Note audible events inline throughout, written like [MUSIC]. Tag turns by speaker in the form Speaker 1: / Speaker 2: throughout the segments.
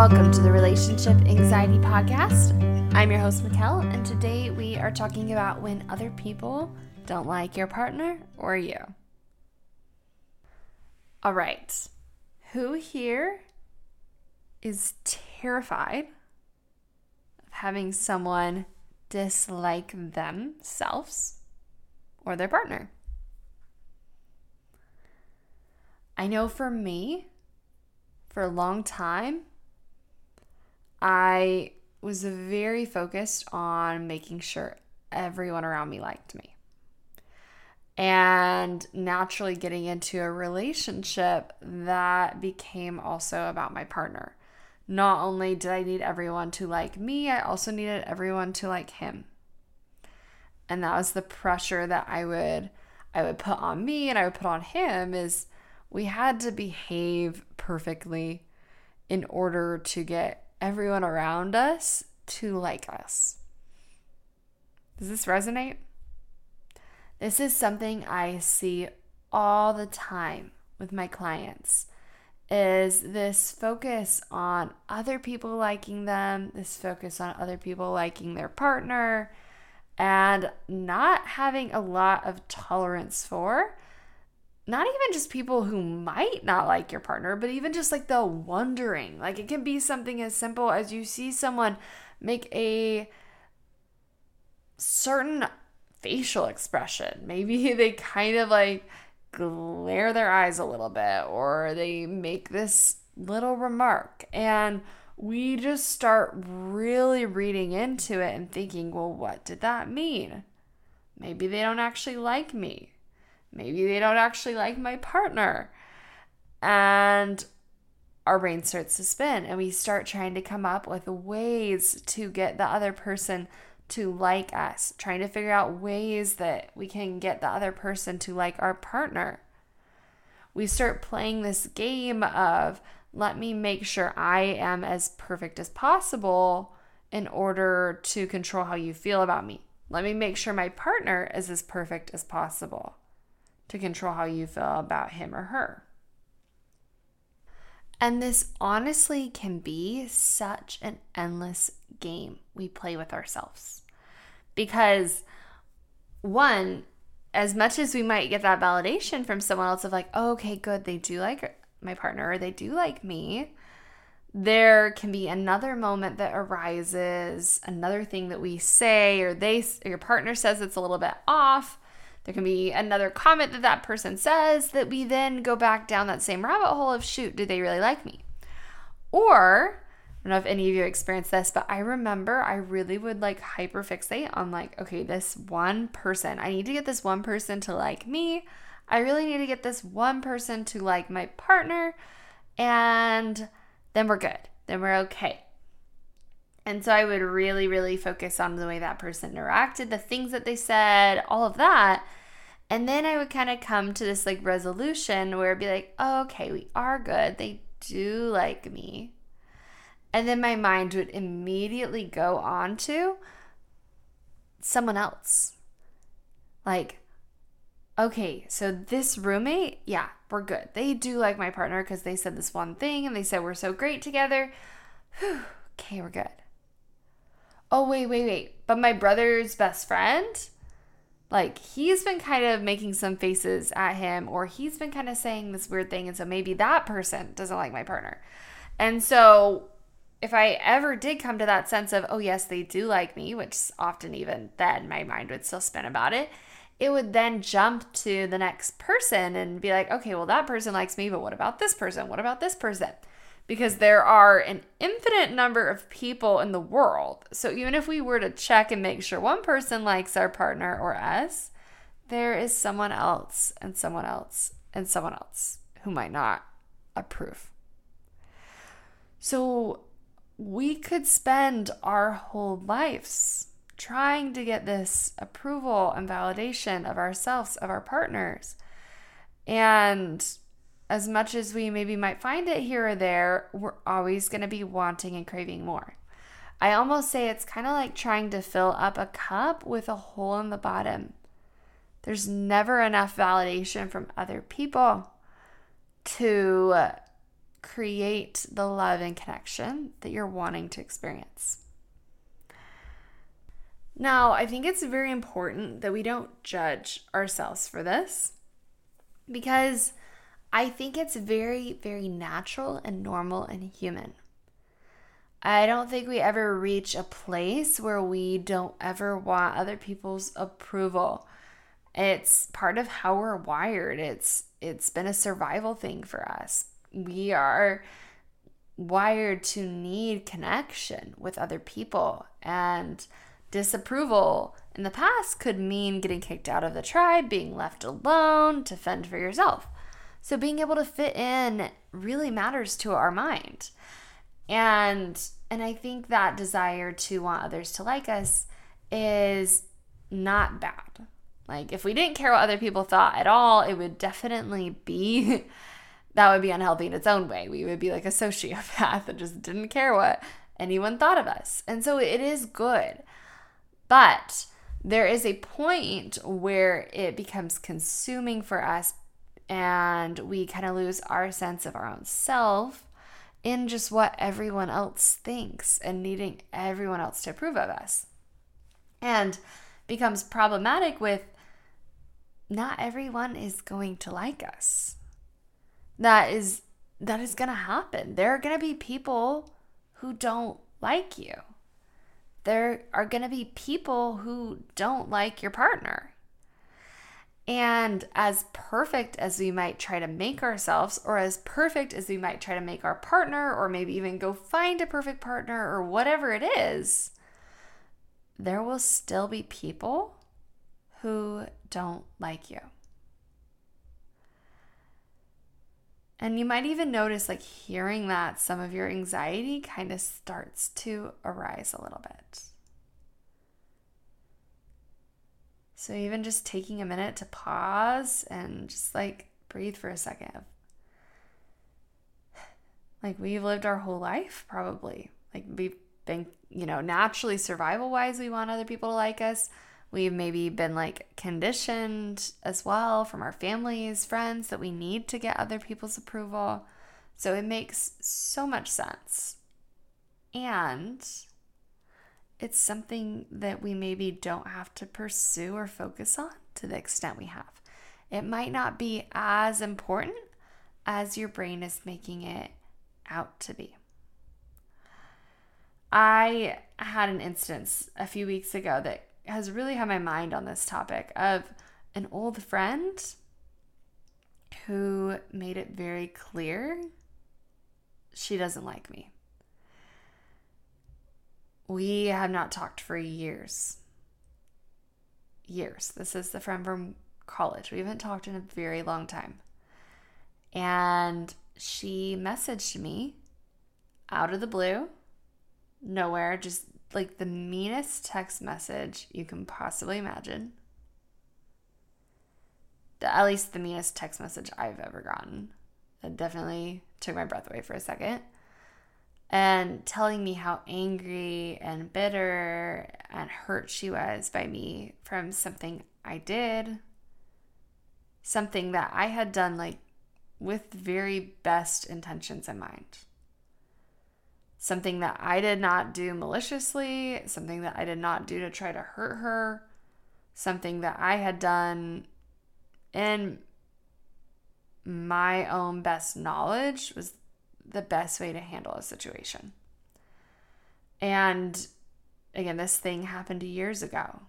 Speaker 1: Welcome to the Relationship Anxiety Podcast. I'm your host, Mikkel, and today we are talking about when other people don't like your partner or you. All right. Who here is terrified of having someone dislike themselves or their partner? I know for me, for a long time, I was very focused on making sure everyone around me liked me. And naturally, getting into a relationship that became also about my partner. Not only did I need everyone to like me, I also needed everyone to like him. And that was the pressure that I would I would put on me and I would put on him is we had to behave perfectly in order to get everyone around us to like us. Does this resonate? This is something I see all the time with my clients is this focus on other people liking them, this focus on other people liking their partner and not having a lot of tolerance for not even just people who might not like your partner, but even just like the wondering. Like it can be something as simple as you see someone make a certain facial expression. Maybe [LAUGHS] they kind of like glare their eyes a little bit or they make this little remark and we just start really reading into it and thinking, well, what did that mean? Maybe they don't actually like me. Maybe they don't actually like my partner. And our brain starts to spin and we start trying to come up with ways to get the other person to like us, trying to figure out ways that we can get the other person to like our partner. We start playing this game of let me make sure I am as perfect as possible in order to control how you feel about me. Let me make sure my partner is as perfect as possible to control how you feel about him or her. And this honestly can be such an endless game we play with ourselves. Because, one, as much as we might get that validation from someone else of like, oh, okay, good, they do like my partner or they do like me, there can be another moment that arises, another thing that we say or they or your partner says it's a little bit off there can be another comment that that person says that we then go back down that same rabbit hole of shoot, do they really like me? Or, I don't know if any of you experienced this, but I remember I really would like hyper fixate on like, okay, this one person, I need to get this one person to like me. I really need to get this one person to like my partner. And then we're good. Then we're okay. And so I would really, really focus on the way that person interacted, the things that they said, all of that. And then I would kind of come to this like resolution where it'd be like, oh, okay, we are good. They do like me. And then my mind would immediately go on to someone else. Like, okay, so this roommate, yeah, we're good. They do like my partner because they said this one thing and they said we're so great together. Whew, [SIGHS] okay, we're good oh, wait, wait, wait. But my brother's best friend, like, he's been kind of making some faces at him, or he's been kind of saying this weird thing. And so maybe that person doesn't like my partner. And so if I ever did come to that sense of, oh, yes, they do like me, which often even then my mind would still spin about it, it would then jump to the next person and be like, okay, well, that person likes me, but what about this person? What about this person? Because there are an infinite number of people in the world. So even if we were to check and make sure one person likes our partner or us, there is someone else and someone else and someone else who might not approve. So we could spend our whole lives trying to get this approval and validation of ourselves, of our partners. And as much as we maybe might find it here or there, we're always going to be wanting and craving more. I almost say it's kind of like trying to fill up a cup with a hole in the bottom. There's never enough validation from other people to create the love and connection that you're wanting to experience. Now, I think it's very important that we don't judge ourselves for this because I think it's very, very natural and normal and human. I don't think we ever reach a place where we don't ever want other people's approval. It's part of how we're wired. It's it's been a survival thing for us. We are wired to need connection with other people and Disapproval in the past could mean getting kicked out of the tribe, being left alone to fend for yourself. So being able to fit in really matters to our mind. And and I think that desire to want others to like us is not bad. Like if we didn't care what other people thought at all, it would definitely be [LAUGHS] that would be unhealthy in its own way. We would be like a sociopath [LAUGHS] that just didn't care what anyone thought of us. And so it is good. But there is a point where it becomes consuming for us and we kind of lose our sense of our own self in just what everyone else thinks and needing everyone else to approve of us. And becomes problematic with not everyone is going to like us. That is that is going to happen. There are going to be people who don't like you there are going to be people who don't like your partner. And as perfect as we might try to make ourselves, or as perfect as we might try to make our partner, or maybe even go find a perfect partner, or whatever it is, there will still be people who don't like you. And you might even notice, like, hearing that some of your anxiety kind of starts to arise a little bit. So, even just taking a minute to pause and just like breathe for a second. [SIGHS] Like, we've lived our whole life, probably. Like, we've been, you know, naturally survival wise, we want other people to like us We've maybe been like conditioned as well from our families, friends that we need to get other people's approval. So it makes so much sense. And it's something that we maybe don't have to pursue or focus on to the extent we have. It might not be as important as your brain is making it out to be. I had an instance a few weeks ago that has really had my mind on this topic of an old friend who made it very clear she doesn't like me. We have not talked for years. Years. This is the friend from college. We haven't talked in a very long time. And she messaged me out of the blue, nowhere, just like the meanest text message you can possibly imagine. The, at least the meanest text message I've ever gotten. It definitely took my breath away for a second. And telling me how angry and bitter and hurt she was by me from something I did, something that I had done like with very best intentions in mind. Something that I did not do maliciously, something that I did not do to try to hurt her, something that I had done in my own best knowledge was the best way to handle a situation. And again, this thing happened years ago.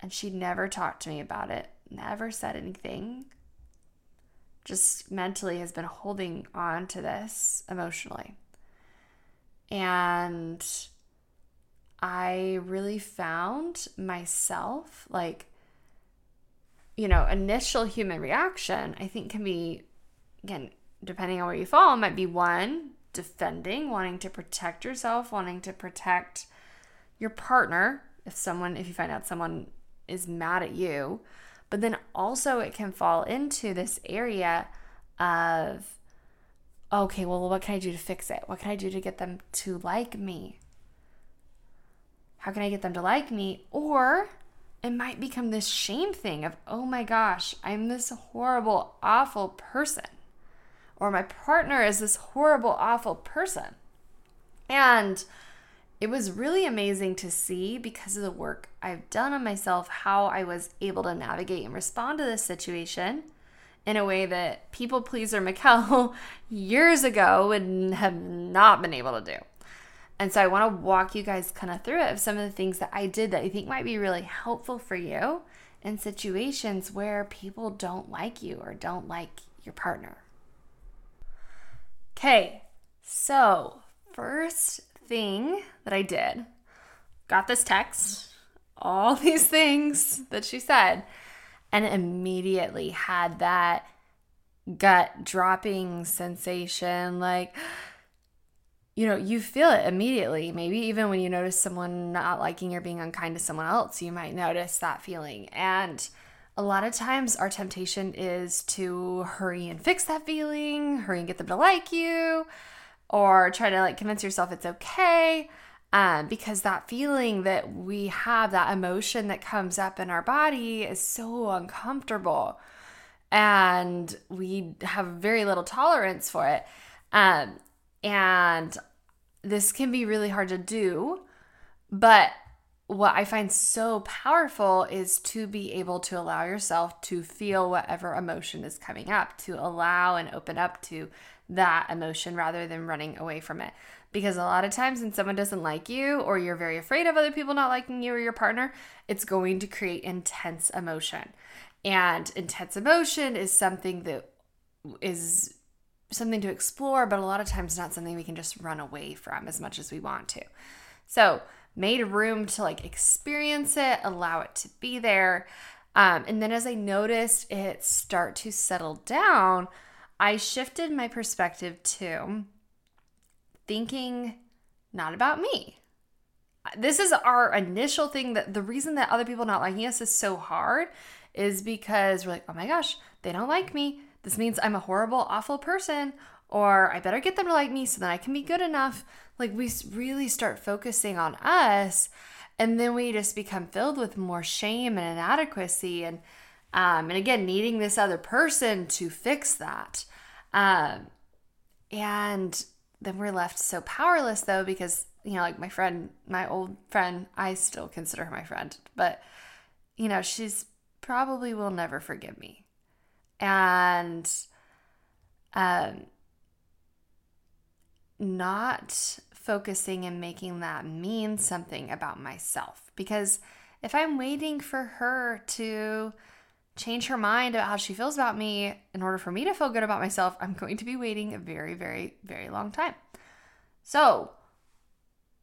Speaker 1: And she never talked to me about it, never said anything. Just mentally has been holding on to this emotionally. And I really found myself like, you know, initial human reaction, I think can be, again, depending on where you fall, might be one, defending, wanting to protect yourself, wanting to protect your partner. If someone, if you find out someone is mad at you, but then also it can fall into this area of okay, well, what can I do to fix it? What can I do to get them to like me? How can I get them to like me? Or it might become this shame thing of, oh my gosh, I'm this horrible, awful person. Or my partner is this horrible, awful person. And it was really amazing to see because of the work I've done on myself how I was able to navigate and respond to this situation in a way that people pleaser Mikkel [LAUGHS] years ago would have not been able to do. And so I want to walk you guys kind of through it of some of the things that I did that I think might be really helpful for you in situations where people don't like you or don't like your partner. Okay, so first thing that I did, got this text, all [LAUGHS] these things that she said, and immediately had that gut dropping sensation like, you know, you feel it immediately. Maybe even when you notice someone not liking or being unkind to someone else, you might notice that feeling. And a lot of times our temptation is to hurry and fix that feeling, hurry and get them to like you, or try to like convince yourself it's okay. Um, because that feeling that we have, that emotion that comes up in our body is so uncomfortable. And we have very little tolerance for it. Um, and this can be really hard to do. But what I find so powerful is to be able to allow yourself to feel whatever emotion is coming up, to allow and open up to that emotion rather than running away from it. Because a lot of times when someone doesn't like you or you're very afraid of other people not liking you or your partner, it's going to create intense emotion. And intense emotion is something that is something to explore, but a lot of times not something we can just run away from as much as we want to. So, made room to like experience it, allow it to be there. Um, and then as I noticed it start to settle down, I shifted my perspective to thinking not about me. This is our initial thing that the reason that other people not liking us is so hard is because we're like, oh my gosh, they don't like me. This means I'm a horrible, awful person, or I better get them to like me so that I can be good enough. Like we really start focusing on us, and then we just become filled with more shame and inadequacy, and um, and again needing this other person to fix that. Um, and then we're left so powerless though because you know like my friend my old friend i still consider her my friend but you know she's probably will never forgive me and um, not focusing and making that mean something about myself. Because if I'm waiting for her to change her mind about how she feels about me in order for me to feel good about myself, I'm going to be waiting a very, very, very long time. So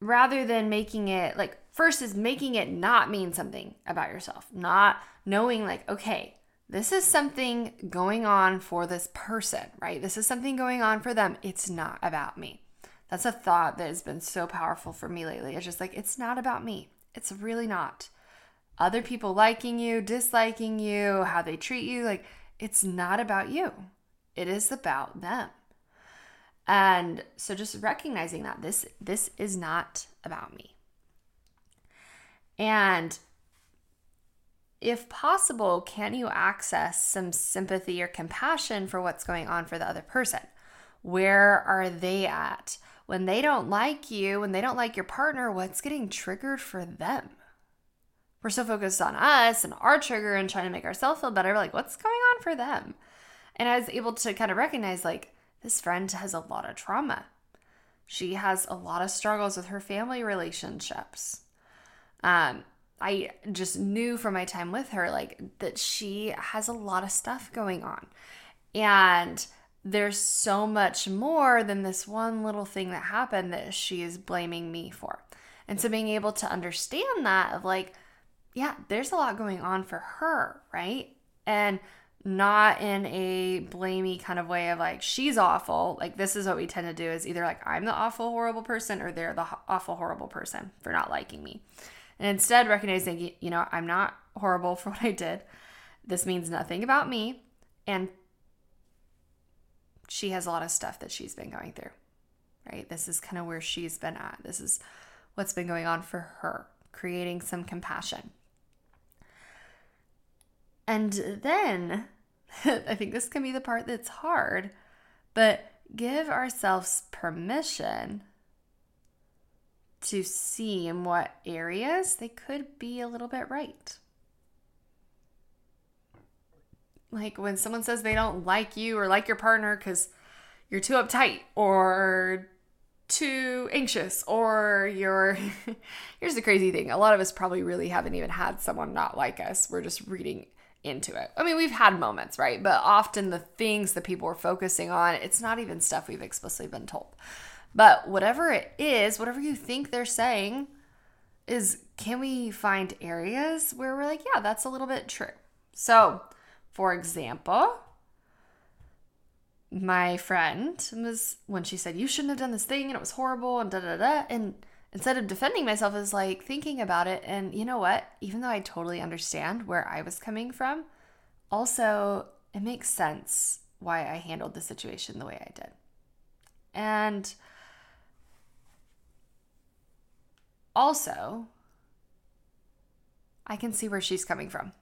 Speaker 1: rather than making it like, first is making it not mean something about yourself, not knowing, like, okay, this is something going on for this person, right? This is something going on for them. It's not about me. That's a thought that has been so powerful for me lately. It's just like, it's not about me. It's really not. Other people liking you, disliking you, how they treat you, like, it's not about you. It is about them. And so just recognizing that this this is not about me. And if possible, can you access some sympathy or compassion for what's going on for the other person? Where are they at? When they don't like you, when they don't like your partner, what's getting triggered for them? We're so focused on us and our trigger and trying to make ourselves feel better. Like, what's going on for them? And I was able to kind of recognize, like, this friend has a lot of trauma. She has a lot of struggles with her family relationships. Um, I just knew from my time with her, like, that she has a lot of stuff going on. And there's so much more than this one little thing that happened that she is blaming me for. And so being able to understand that, of like, yeah, there's a lot going on for her, right? And not in a blamey kind of way of like she's awful like this is what we tend to do is either like i'm the awful horrible person or they're the awful horrible person for not liking me and instead recognizing, you know, I'm not horrible [LAUGHS] for what I did. This means nothing about me. And she has a lot of stuff that she's been going through, right? This is kind of where she's been at. This is what's been going on for her, creating some compassion. And then [LAUGHS] I think this can be the part that's hard, but give ourselves permission to see in what areas they could be a little bit right. Like when someone says they don't like you or like your partner because you're too uptight or too anxious or you're [LAUGHS] here's the crazy thing. A lot of us probably really haven't even had someone not like us. We're just reading into it. I mean we've had moments right? But often the things that people are focusing on it's not even stuff we've explicitly been told. But whatever it is whatever you think they're saying is can we find areas where we're like yeah that's a little bit true? So for example my friend was when she said you shouldn't have done this thing and it was horrible and da da da and instead of defending myself is like thinking about it. And you know what? Even though i totally understand where i was coming from also it makes sense why i handled the situation the way i did. And also i can see where she's coming from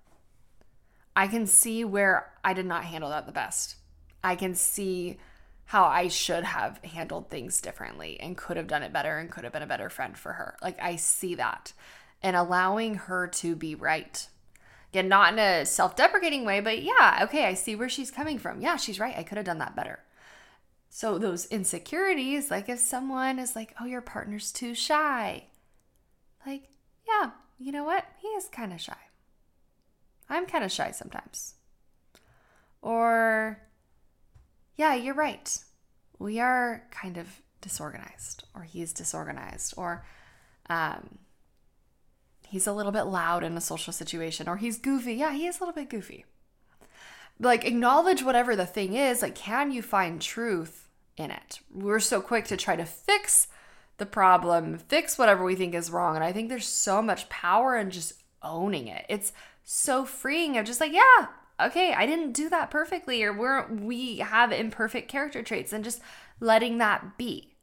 Speaker 1: i can see where i did not handle that the best I can see how I should have handled things differently and could have done it better and could have been a better friend for her. Like I see that and allowing her to be right. Again, not in a self deprecating way, but yeah, okay, I see where she's coming from. Yeah, she's right. I could have done that better. So, those insecurities, like if someone is like, oh, your partner's too shy, like, yeah, you know what? He is kind of shy. I'm kind of shy sometimes. Or, yeah, you're right. We are kind of disorganized, or he's disorganized, or um, he's a little bit loud in a social situation, or he's goofy. Yeah, he is a little bit goofy. Like, acknowledge whatever the thing is. Like, can you find truth in it? We're so quick to try to fix the problem, fix whatever we think is wrong. And I think there's so much power in just owning it. It's so freeing of just like, yeah, okay, I didn't do that perfectly, or we're we have imperfect character traits, and just letting that be.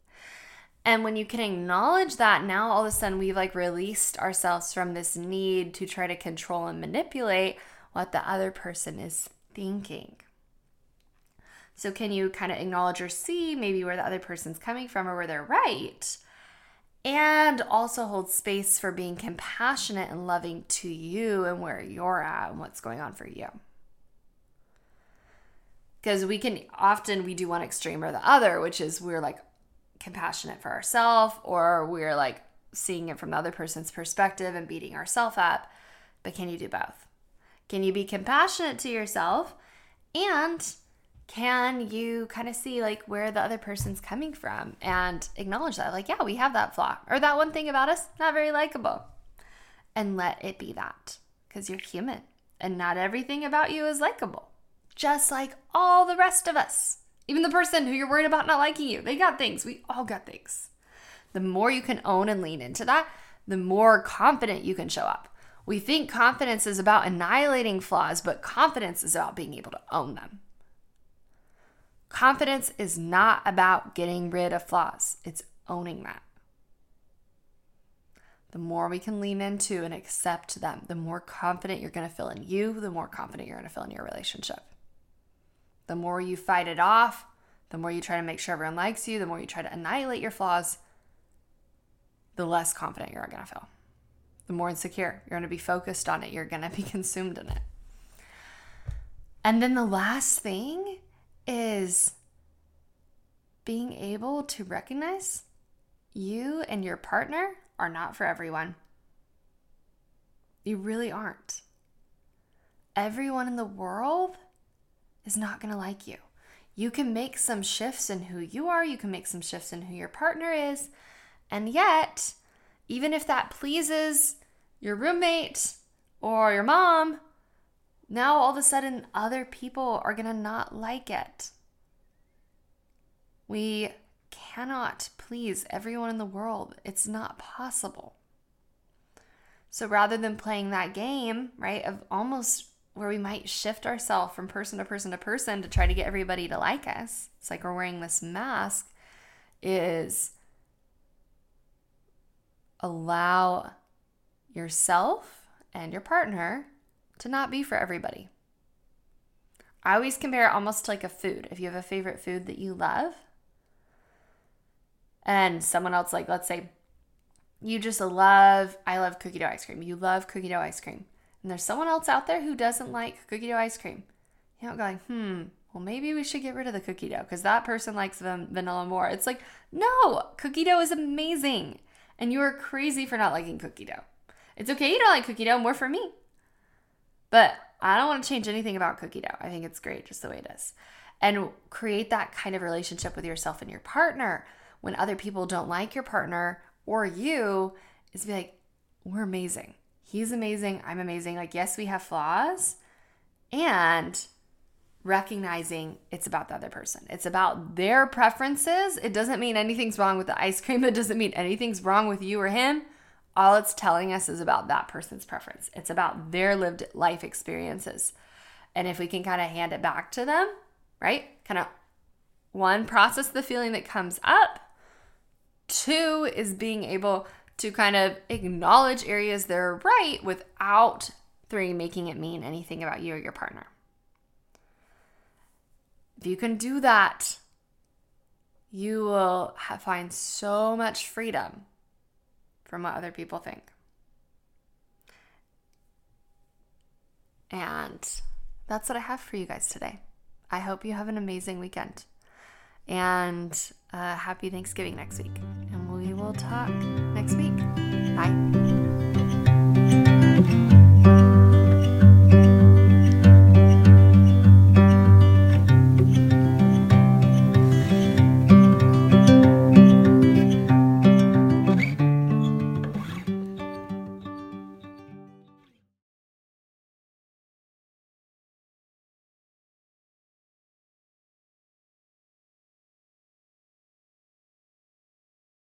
Speaker 1: And when you can acknowledge that, now all of a sudden we've like released ourselves from this need to try to control and manipulate what the other person is thinking. So, can you kind of acknowledge or see maybe where the other person's coming from or where they're right? And also hold space for being compassionate and loving to you and where you're at and what's going on for you. Because we can often we do one extreme or the other which is we're like compassionate for ourselves or we're like seeing it from the other person's perspective and beating ourselves up. But can you do both? Can you be compassionate to yourself and can you kind of see like where the other person's coming from and acknowledge that like yeah we have that flaw or that one thing about us not very likable and let it be that because you're human and not everything about you is likable just like all the rest of us. Even the person who you're worried about not liking you, they got things. We all got things. The more you can own and lean into that, the more confident you can show up. We think confidence is about annihilating flaws, but confidence is about being able to own them. Confidence is not about getting rid of flaws, it's owning that. The more we can lean into and accept them, the more confident you're going to feel in you, the more confident you're going to feel in your relationship. The more you fight it off, the more you try to make sure everyone likes you, the more you try to annihilate your flaws, the less confident you're going to feel. The more insecure you're going to be focused on it, you're going to be [LAUGHS] consumed in it. And then the last thing is being able to recognize you and your partner are not for everyone. You really aren't. Everyone in the world is not going to like you. You can make some shifts in who you are, you can make some shifts in who your partner is, and yet, even if that pleases your roommate or your mom, now all of a sudden other people are going to not like it. We cannot please everyone in the world. It's not possible. So rather than playing that game, right, of almost where we might shift ourselves from person to person to person to try to get everybody to like us. It's like we're wearing this mask, is allow yourself and your partner to not be for everybody. I always compare it almost to like a food. If you have a favorite food that you love, and someone else, like, let's say you just love, I love cookie dough ice cream. You love cookie dough ice cream. And there's someone else out there who doesn't like cookie dough ice cream. You know, going, hmm, well, maybe we should get rid of the cookie dough because that person likes the vanilla more. It's like, no, cookie dough is amazing. And you are crazy for not liking cookie dough. It's okay you don't like cookie dough, more for me. But I don't want to change anything about cookie dough. I think it's great just the way it is. And create that kind of relationship with yourself and your partner when other people don't like your partner or you is be like, we're amazing. He's amazing. I'm amazing. Like, yes, we have flaws. And recognizing it's about the other person. It's about their preferences. It doesn't mean anything's wrong with the ice cream. [LAUGHS] It doesn't mean anything's wrong with you or him. All it's telling us is about that person's preference. It's about their lived life experiences. And if we can kind of hand it back to them, right? Kind of one, process the feeling that comes up. Two is being able to kind of acknowledge areas that are right without three making it mean anything about you or your partner. If you can do that, you will have, find so much freedom from what other people think. And that's what I have for you guys today. I hope you have an amazing weekend and uh, happy Thanksgiving next week. And we will talk next week. Bye.